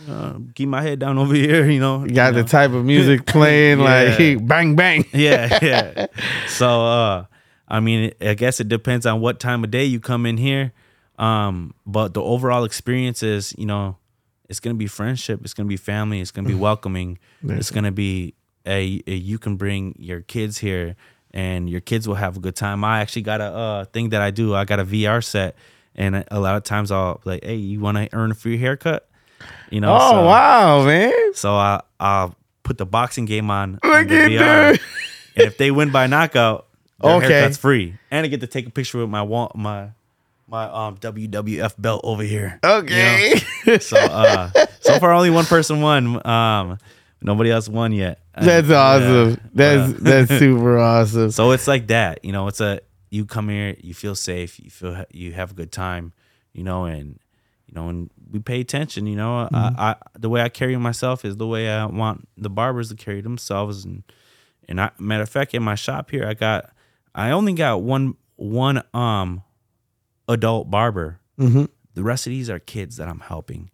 uh, keep my head down over here. You know, You got you the know? type of music playing Yeah. like bang bang. yeah, yeah. So, uh, I mean, I guess it depends on what time of day you come in here. Um, but the overall experience is, you know, it's gonna be friendship, it's gonna be family, it's gonna be welcoming, it's gonna be a, a you can bring your kids here and your kids will have a good time. I actually got a uh, thing that I do. I got a VR set, and a lot of times I'll be like, hey, you want to earn a free haircut? You know? Oh so- wow, man! so I I'll put the boxing game on, on Look the at VR, that. and if they win by knockout, their Okay. haircut's free, and I get to take a picture with my my my um WWF belt over here. you know? Okay. So uh, so far only one person won. Um, nobody else won yet. That's awesome. yeah. That's that's super awesome. so it's like that, you know. It's a you come here, you feel safe, you feel you have a good time, you know, and you know, and we pay attention. You know, I, I the way I carry myself is the way I want the barbers to carry themselves, and and I matter of fact, in my shop here, I got I only got one one um adult barber. hmm The rest of these are kids that I'm helping.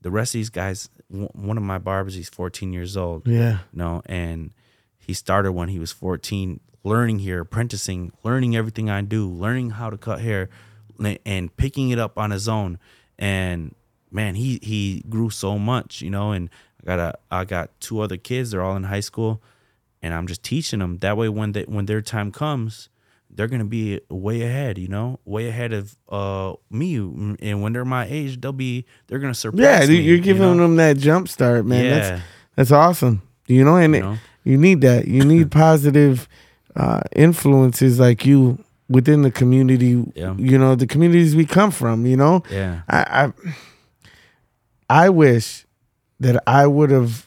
The rest of these guys, w- one of my barbers, he's 14 years old. Yeah. no and he started when he was 14 learning here apprenticing learning everything i do learning how to cut hair and picking it up on his own. And man he he grew so much you know and i got a i got two other kids they're all in high school and i'm just teaching them. That way when they when their time comes they're gonna be way ahead you know way ahead of uh me and when they're my age they'll be they're gonna surpass Yeah, me, you're you giving know? them that jump start, man. Yeah. That's that's awesome. You know, and You it- know? you need that. You need positive uh, influences like you within the community. Yeah. You know, the communities we come from. You know, yeah I I, I wish that I would have.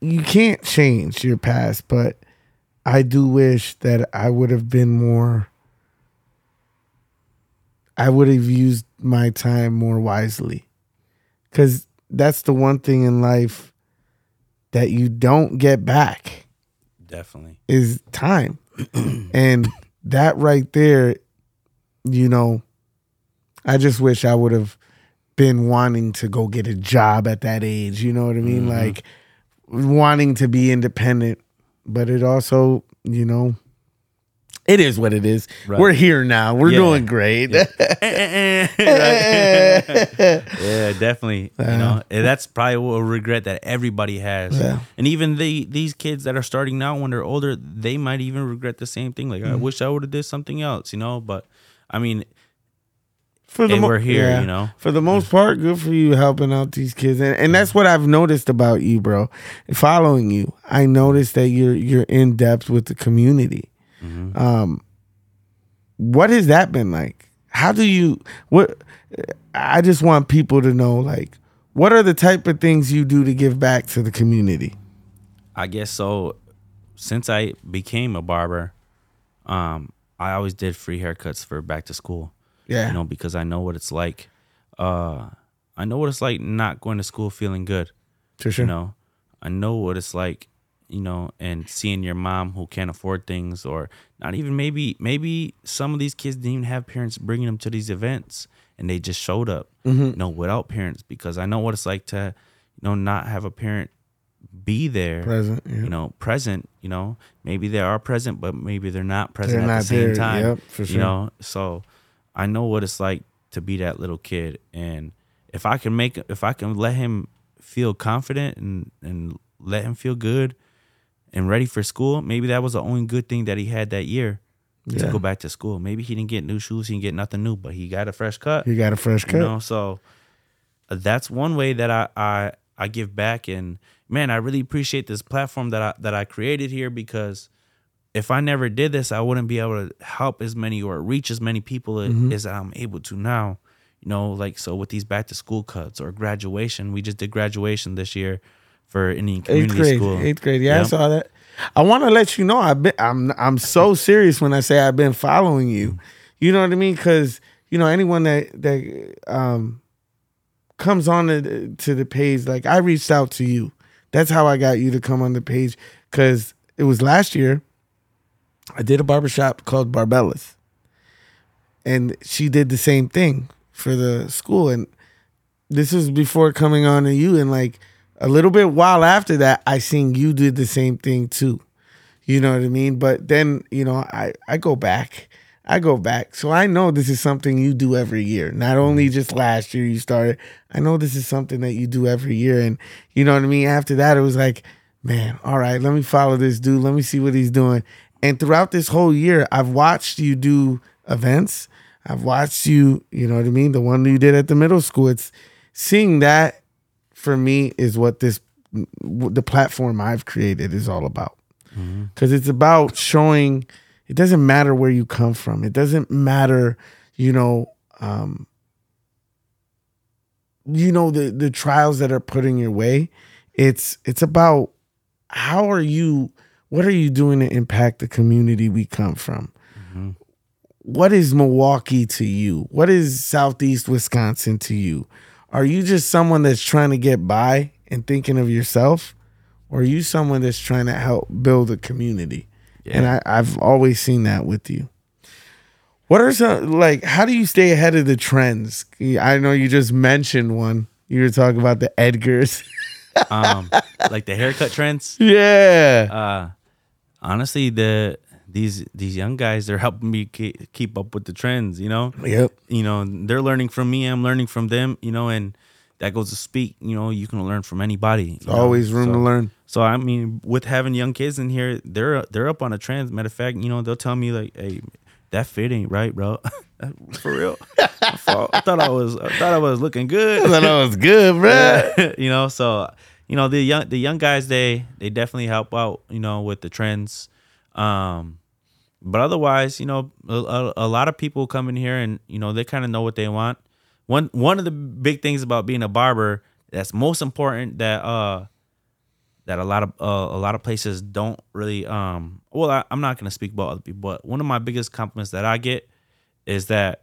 You can't change your past, but I do wish that I would have been more. I would have used my time more wisely, because that's the one thing in life that you don't get back definitely is time. and that right there, you know, I just wish I would have been wanting to go get a job at that age. You know what I mean? Mm-hmm. Like wanting to be independent, but it also, you know, it is what it is. Right. We're here now. We're Yeah. doing great. yeah, definitely. You know, and that's probably a regret that everybody has. Yeah. And even the these kids that are starting now when they're older, they might even regret the same thing. Like, I Mm-hmm. wish I would have did something else. You know, but I mean, for And we're here, you know? For the most part, good for you helping out these kids, and, and that's what I've noticed about you, bro. Following you, I noticed that you're you're in depth with the community. Mm-hmm. Um, what has that been like? How do you what? I just want people to know, like, what are the type of things you do to give back to the community? I guess so. Since I became a barber, um, I always did free haircuts for back to school. Yeah, you know, because I know what it's like. Uh, I know what it's like not going to school feeling good. For sure. You know, I know what it's like, you know, and seeing your mom who can't afford things or not even maybe maybe some of these kids didn't even have parents bringing them to these events and they just showed up, Mm-hmm. you know, without parents because I know what it's like to, you know, not have a parent be there Present. Yeah. you know, present, you know, maybe they are present, but maybe they're not present They're at not the same there. time. Yep, for sure. You know, so I know what it's like to be that little kid. And if I can make, if I can let him feel confident and, and let him feel good and ready for school, maybe that was the only good thing that he had that year to go back to school. Maybe he didn't get new shoes, he didn't get nothing new, but he got a fresh cut You got a fresh cut. you know so uh, that's one way that I, I i give back and man i really appreciate this platform that i that i created here because if i never did this i wouldn't be able to help as many or reach as many people Mm-hmm. as i'm able to now you know like so with these back to school cuts or graduation we just did graduation this year for indian eighth community grade. school Eighth grade. Yeah, I saw that. I want to let you know. I've been. I'm. I'm so serious when I say I've been following you. You know what I mean? Because you know anyone that that um comes on to, to the page, like I reached out to you. That's how I got you to come on the page. Because it was last year. I did a barbershop called Barbella's, and she did the same thing for the school. And this was before coming on to you, and like a little bit while after that, I seen you did the same thing too. You know what I mean? But then, you know, I, I go back. I go back. So I know this is something you do every year. Not only just last year you started. I know this is something that you do every year. And you know what I mean? After that, it was like, man, all right, let me follow this dude. Let me see what he's doing. And throughout this whole year, I've watched you do events. I've watched you, you know what I mean? The one you did at the middle school. It's seeing that for me is what this the platform I've created is all about. Cuz it's about showing it doesn't matter where you come from. It doesn't matter, you know, um you know the the trials that are put in your way. It's it's about how are you what are you doing to impact the community we come from? What is Milwaukee to you? What is Southeast Wisconsin to you? Are you just someone that's trying to get by and thinking of yourself? Or are you someone that's trying to help build a community? And I, I've always seen that with you. What are some like how do you stay ahead of the trends? I know you just mentioned one. You were talking about the Edgars. um like the haircut trends yeah. uh honestly the these these young guys they're helping me keep, up with the trends you know yep. you know they're learning from me i'm learning from them you know and that goes to speak you know you can learn from anybody you know? Always room so, to learn. so i mean with having young kids in here they're they're up on a trend matter of fact you know they'll tell me like hey that fit ain't right bro for real I thought, I was i thought i was looking good I thought that was good, bro. you know so you know the young the young guys they they definitely help out you know with the trends um but otherwise you know a, a, lot of people come in here and you know they kind of know what they want one one of the big things about being a barber that's most important that uh that a lot of uh, a lot of places don't really um well I, i'm not to speak about other people but one of my biggest compliments that i get is that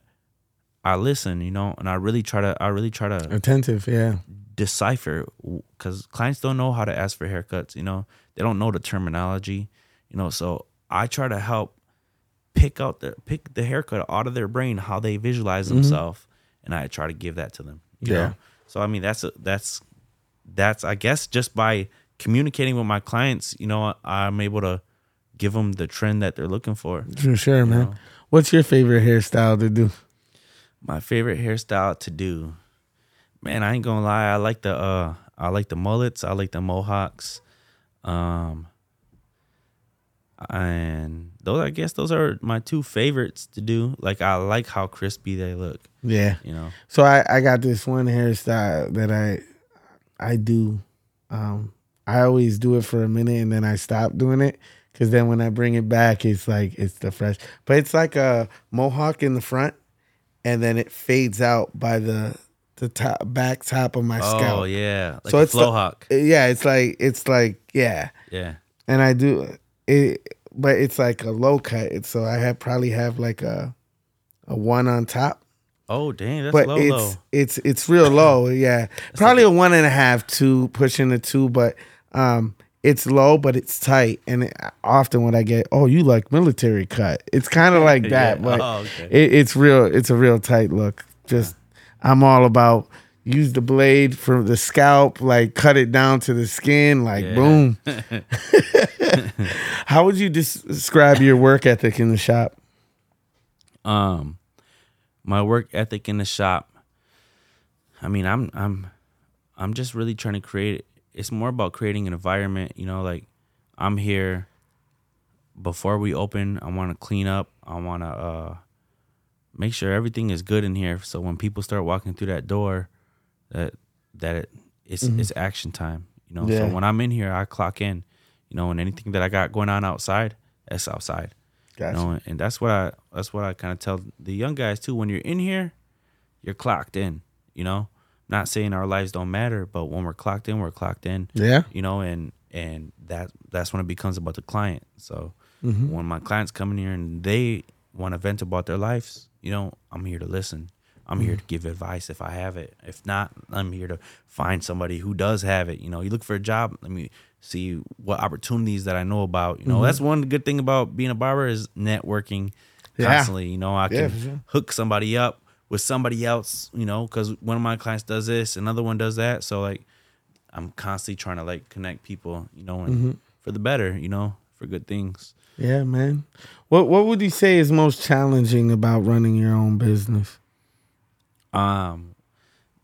i listen you know and i really try to i really try to Attentive, yeah. Decipher because clients don't know how to ask for haircuts you know they don't know the terminology you know so i try to help pick out the pick the haircut out of their brain how they visualize mm-hmm. themselves and i try to give that to them you Yeah. know so i mean that's a, that's that's i guess just by communicating with my clients you know i'm able to give them the trend that they're looking for For sure, man. know. What's your favorite hairstyle to do? My favorite hairstyle to do, man. I ain't gonna lie. I like the uh, I like the mullets. I like the mohawks, um, and those. I guess those are my two favorites to do. Like I like how crispy they look. Yeah. You know. So I, I got this one hairstyle that I I do. Um, I always do it for a minute and then I stop doing it because then when I bring it back, it's like it's the fresh. But it's like a mohawk in the front, and then it fades out by the the top back top of my Oh scalp. Oh yeah, like So a it's flow hawk. Yeah, it's like it's like yeah, Yeah. and I do it, but it's like a low cut. It's, so I have probably have like a a one on top, Oh dang, that's but low it's low. it's it's real low. Yeah, probably a one and a half, two, pushing a two, but um, it's low, but it's tight. And it, often when I get, oh, you like military cut, it's kind of like that, Yeah. but Oh, okay. it, it's real. It's a real tight look. Just I'm all about use the blade from the scalp, like cut it down to the skin, like Yeah. boom. How would you describe your work ethic in the shop? um my work ethic in the shop i mean i'm i'm i'm just really trying to create it's more about creating an environment you know like i'm here before we open i want to clean up i want to uh make sure everything is good in here so when people start walking through that door that that it it's it's action time you know Yeah. so when i'm in here i clock in you know and anything that i got going on outside that's outside Gotcha. you know, and that's what I that's what I kind of tell the young guys too. When you're in here, you're clocked in. You know, not saying our lives don't matter, but when we're clocked in, we're clocked in. Yeah. You know, and and that that's when it becomes about the client. So Mm-hmm. when my clients come in here and they want to vent about their lives, you know, I'm here to listen. I'm here to give advice if I have it. If not, I'm here to find somebody who does have it. You know, you look for a job. Let me see what opportunities that I know about. You know, that's one good thing about being a barber is networking Yeah. constantly. You know, I Yeah, can sure. hook somebody up with somebody else. You know, because one of my clients does this, another one does that. So like, I'm constantly trying to like connect people. You know, and Mm-hmm. for the better. You know, for good things. Yeah, man. What what would you say is most challenging about running your own business? Um,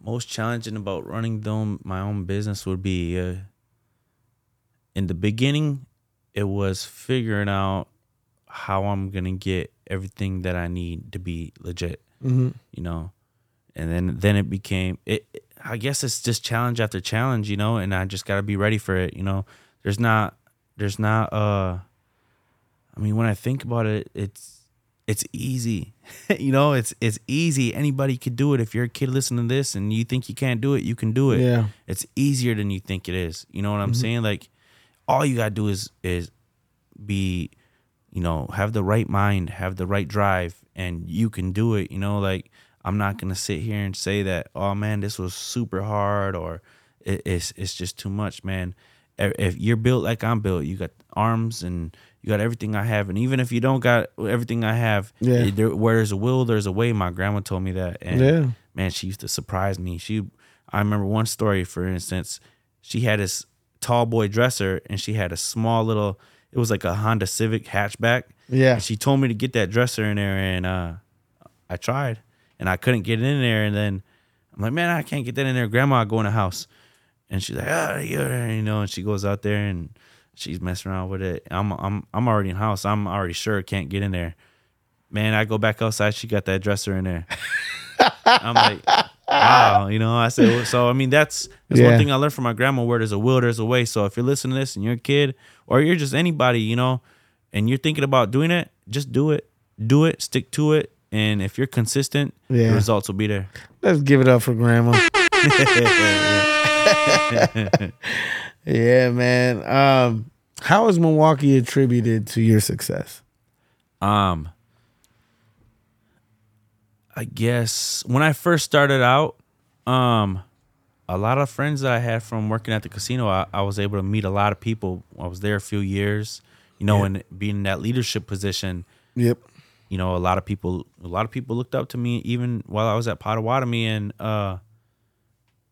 most challenging about running them my own business would be uh, in the beginning. It was figuring out how I'm gonna get everything that I need to be legit. Mm-hmm. You know, and then then it became it. it- I guess it's just challenge after challenge. You know, and I just got to be ready for it. You know, there's not there's not uh. I mean, when I think about it, it's it's easy. you know, it's it's easy. Anybody could do it. If you're a kid listening to this and you think you can't do it, you can do it. Yeah. It's easier than you think it is. You know what I'm mm-hmm. saying? Like all you gotta do is is be, you know, have the right mind, have the right drive, and you can do it. You know, like I'm not gonna sit here and say that, oh man, this was super hard or it, it's it's just too much, man. If you're built like I'm built, you got arms and you got everything I have, and even if you don't got everything I have, Yeah. there, where there's a will, there's a way. My grandma told me that, and Yeah. man, she used to surprise me. She, I remember one story, for instance, she had this tall boy dresser, and she had a small little. It was like a Honda Civic hatchback. Yeah. And she told me to get that dresser in there, and uh, I tried, and I couldn't get it in there. And then I'm like, man, I can't get that in there. Grandma, go in the house, and she's like, ah, yeah, you know, and she goes out there and she's messing around with it. I'm, I'm, I'm already in house. I'm already sure can't get in there. Man, I go back outside. She got that dresser in there. I'm like, wow, you know. I said, well, so I mean, that's that's Yeah. one thing I learned from my grandma. Where there's a will, there's a way. So if you're listening to this and you're a kid, or you're just anybody, you know, and you're thinking about doing it, just do it, do it, stick to it, and if you're consistent, Yeah. the results will be there. Let's give it up for grandma. Yeah, man. Um, how is Milwaukee attributed to your success? Um, I guess when I first started out, um, a lot of friends that I had from working at the casino, I, I was able to meet a lot of people. I was there a few years, you know, and being in that leadership position, Yep. you know, a lot of people, a lot of people looked up to me even while I was at Potawatomi, and uh,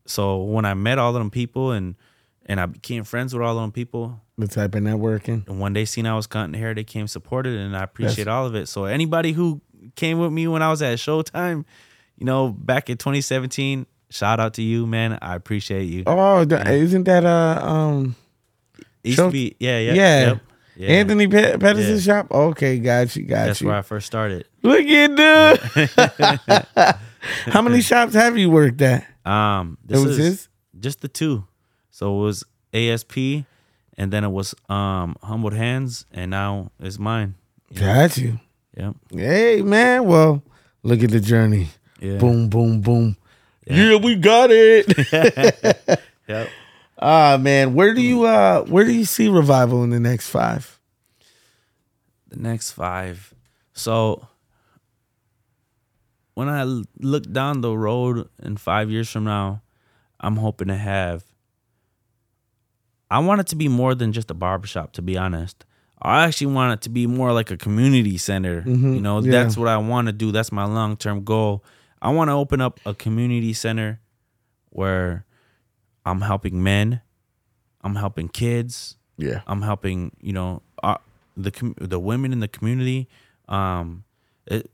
so when I met all of them people and and I became friends with all of them people, The type of networking. and when they seen I was cutting hair, they came supported, and I appreciate all of it. So anybody who came with me when I was at Showtime, you know, back in 2017, shout out to you, man. I appreciate you. Oh, th- isn't that uh um Used Show- to be, yeah, yeah, yeah. yep, yeah. Anthony Pe- Pedersen's Yeah. shop? Okay, got you, got That's you. where I first started. Look at dude. How many shops have you worked at? Um, It was is his. just the two. So it was ASP, and then it was um Humbled Hands, and now it's mine. Got you. Yep. Hey man, well, look at the journey. Yeah. Boom, boom, boom. Yeah, we got it. Yep. Ah man, where do you uh where do you see revival in the next five? the next five. So when I look down the road in five years from now, I'm hoping to have. I want it to be more than just a barbershop, to be honest. I actually want it to be more like a community center. Mhm, You know, yeah. that's what I want to do. That's my long term goal. I want to open up a community center where I'm helping men, I'm helping kids, Yeah. I'm helping you know uh, the com- the women in the community. Um, it,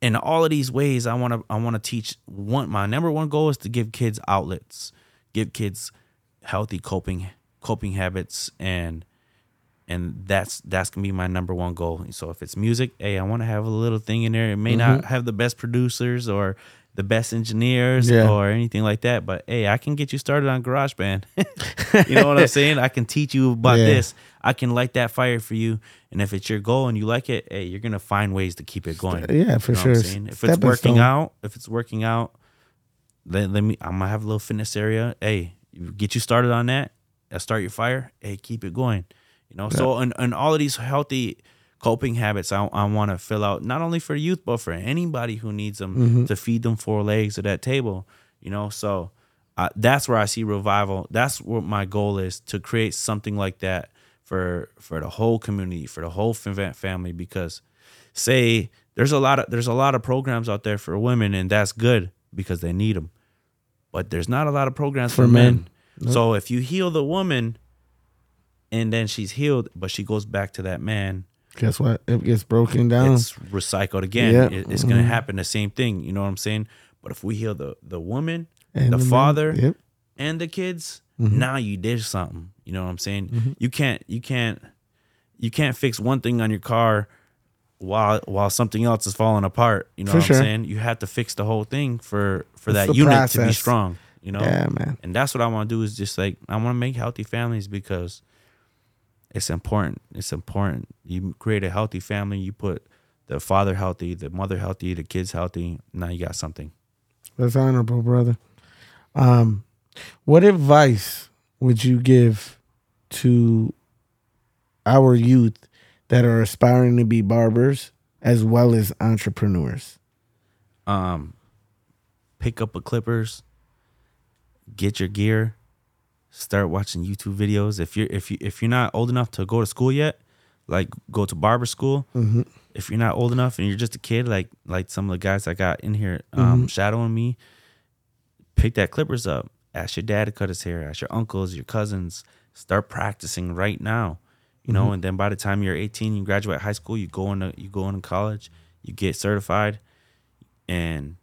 in all of these ways, I want to I want to teach. One, my number one goal is to give kids outlets, give kids healthy coping coping habits, and and that's that's gonna be my number one goal. So if it's music, hey, I want to have a little thing in there. It may not mm-hmm. have the best producers or the best engineers Yeah. or anything like that, but hey, I can get you started on GarageBand. you know what I'm saying? I can teach you about Yeah. this. I can light that fire for you. And if it's your goal and you like it, hey, you're gonna find ways to keep it going. Yeah, for You know sure. If it's working out, if it's working out, then let me. I'm gonna have a little fitness area. Hey, get you started on that. uh, Start your fire. Hey, keep it going. You know. So and and all of these healthy coping habits, I I want to fill out not only for youth but for anybody who needs them Mm-hmm. to feed them four legs at that table. You know. So. Uh, that's where I see revival. That's what my goal is to create something like that for for the whole community, for the whole fam- family. Because say there's a lot of there's a lot of programs out there for women, and that's good because they need them. But there's not a lot of programs for, For men. men. So if you heal the woman, and then she's healed, but she goes back to that man, Guess what? It gets broken down. it's recycled again. Yeah. It- it's gonna happen the same thing. You know what I'm saying? But if we heal the the woman, And the, man- father, Yep. and the kids, Mm-hmm. now you did something. You know what I'm saying? You can't you can't you can't fix one thing on your car while while something else is falling apart. You know For what sure. I'm saying? You have to fix the whole thing for for It's that the unit to be strong. You know? Yeah, man. And that's what I want to do is just like I want to make healthy families because it's important. It's important. You create a healthy family, you put the father healthy, the mother healthy, the kids healthy, now you got something. That's honorable, brother. Um, what advice would you give to our youth that are aspiring to be barbers as well as entrepreneurs? um pick up a clippers get your gear start watching youtube videos. If you're if you if you're not old enough to go to school yet like go to barber school Mm-hmm. if you're not old enough and you're just a kid like like some of the guys i got in here um shadowing me pick that clippers up. Ask your dad to cut his hair. Ask your uncles your cousins. Start practicing right now you know and then by the time you're 18 you graduate high school you go into you go into college you get certified and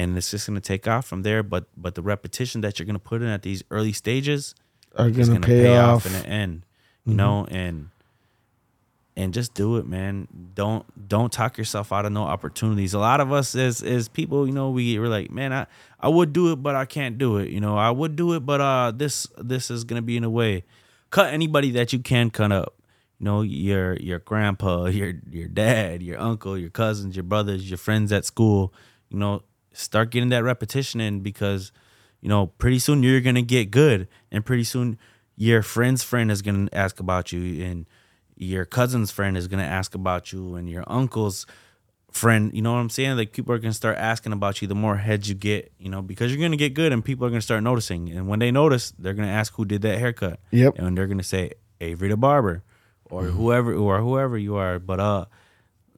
and it's just gonna take off from there. But but the repetition that you're gonna put in at these early stages Are gonna, gonna pay, off. in the end. You know, and and just do it, man. Don't don't talk yourself out of no opportunities. A lot of us as as people, you know, we we're like, man, I I would do it, but I can't do it. You know, I would do it, but uh, this this is gonna be in a way. Cut anybody that you can cut up. You know, your your grandpa, your your dad, your uncle, your cousins, your brothers, your friends at school. You know, start getting that repetition in because you know, pretty soon you're gonna get good, and pretty soon your friend's friend is gonna ask about you, and your cousin's friend is gonna ask about you, and your uncle's friend. You know what I'm saying? Like people are gonna start asking about you the more heads you get, you know, because you're gonna get good, and people are gonna start noticing, and when they notice, they're gonna ask who did that haircut. Yep. and they're gonna say Avery the barber, or whoever, or whoever you are. But uh,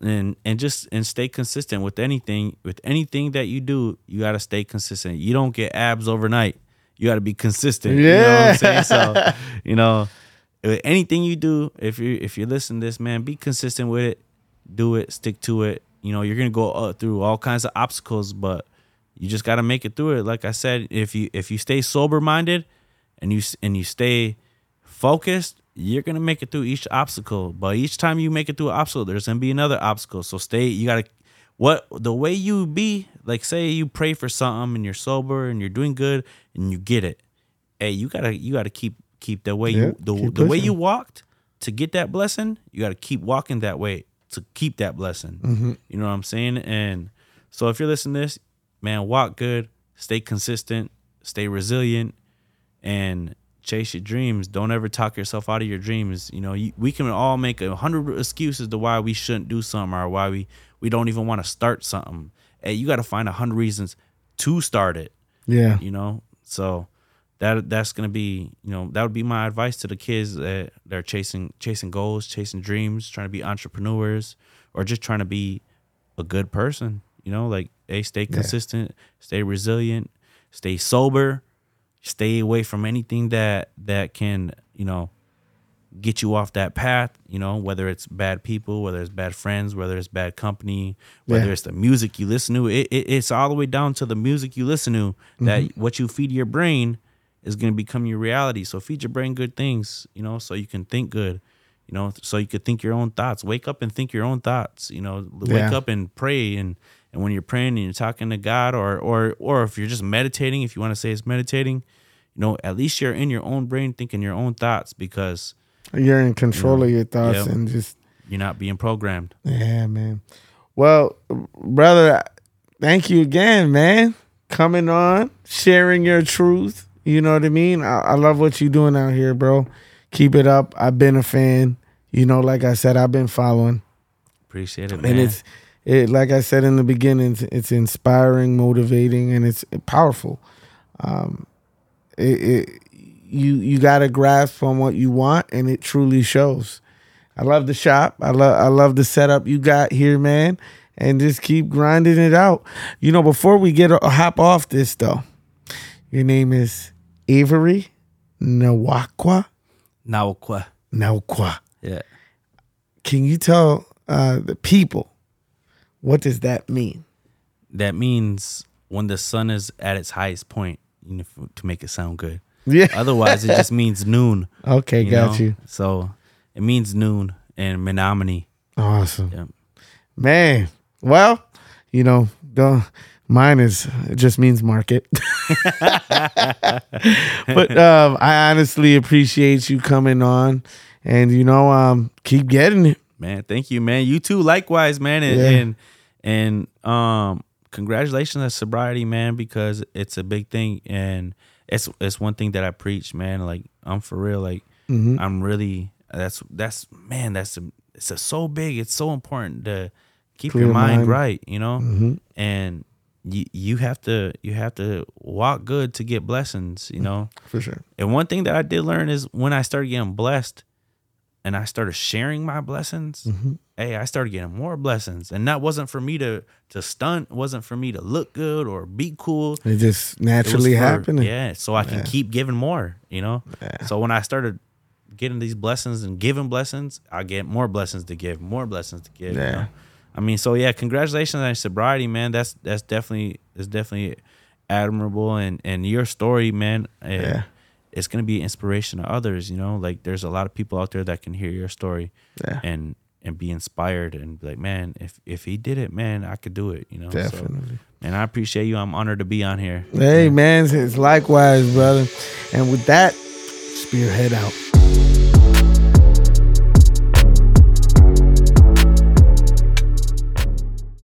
and and just and stay consistent with anything with anything that you do you got to stay consistent. You don't get abs overnight. You got to be consistent. You know what i'm saying? So you know anything you do if you if you listen to this man be consistent with it. Do it. Stick to it. You know you're gonna go through all kinds of obstacles but you just got to make it through it. Like i said if you if you stay sober minded and you and you stay focused, you're gonna make it through each obstacle. But each time you make it through an obstacle, there's gonna be another obstacle. So stay. You gotta what the way you be like. Say you pray for something and you're sober and you're doing good and you get it. Hey, you gotta you gotta keep keep the way Yeah, you the the way you walked to get that blessing. You gotta keep walking that way to keep that blessing. Mm-hmm. You know what I'm saying? And so if you're listening to this, man, walk good, stay consistent, stay resilient, and chase your dreams. Don't ever talk yourself out of your dreams. You know, you, we can all make a hundred excuses to why we shouldn't do something or why we we don't even want to start something. hey, you got to find a hundred reasons to start it. Yeah. You know, so that that's gonna be you know that would be my advice to the kids that they're chasing chasing goals, chasing dreams, trying to be entrepreneurs, or just trying to be a good person. You know, like they stay consistent, stay resilient, stay sober, stay away from anything that that can you know get you off that path you know whether it's bad people whether it's bad friends whether it's bad company whether Yeah. it's the music you listen to it, it it's all the way down to the music you listen to that Mm-hmm. what you feed your brain is going to become your reality so feed your brain good things you know so you can think good you know so you could think your own thoughts wake up and think your own thoughts you know wake Yeah. up and pray and and when you're praying and you're talking to god or or or if you're just meditating if you want to say it's meditating you know at least you're in your own brain thinking your own thoughts because You're in control of your thoughts and just you're not being programmed yeah, man. Well, brother, thank you again, man. Coming on, sharing your truth. You know what I mean? I, I love what you're doing out here, bro. Keep it up. I've been a fan. You know, like I said, I've been following. appreciate it man and it's it like I said in the beginning, it's, it's inspiring, motivating, and it's powerful. Um, it, it you you got a grasp on what you want, and it truly shows. I love the shop. I love I love the setup you got here, man, and just keep grinding it out. You know, before we get a hop off this though, your name is Avery Nahwahquaw Nahwahquaw. Nahwahquaw. yeah Can you tell uh, the people what does that mean? that means when the sun is at its highest point you know, to make it sound good Yeah. otherwise it just means noon Okay, you got know? you. so it means noon and menominee Awesome. yeah. Man. Well, you know, the mine is it just means market. but um I honestly appreciate you coming on and you know, um keep getting it. Man thank you man you too likewise man and Yeah. and, and um congratulations on sobriety man because it's a big thing and it's it's one thing that i preach man like i'm for real like Mm-hmm. i'm really that's that's man that's a, it's a, so big it's so important to keep Clear your mind, mind. right you know Mm-hmm. and you you have to you have to walk good to get blessings you know For sure. and one thing that I did learn is when I started getting blessed and I started sharing my blessings, Mm-hmm. hey, I started getting more blessings. And that wasn't for me to to stunt, wasn't for me to look good or be cool. It just It naturally for- happening. Yeah, so I can keep giving more, you know? So when I started getting these blessings and giving blessings, I get more blessings to give, more blessings to give. you Yeah. know? I mean, so yeah, congratulations on your sobriety, man. That's that's definitely is definitely admirable and and your story, man. Yeah. It's gonna be inspiration to others, you know. Like there's a lot of people out there that can hear your story Yeah. and and be inspired and be like, man, if if he did it, man, I could do it, you know. So, Definitely. and I appreciate you. I'm honored to be on here. Hey man, it's likewise, brother. And with that, spearhead out.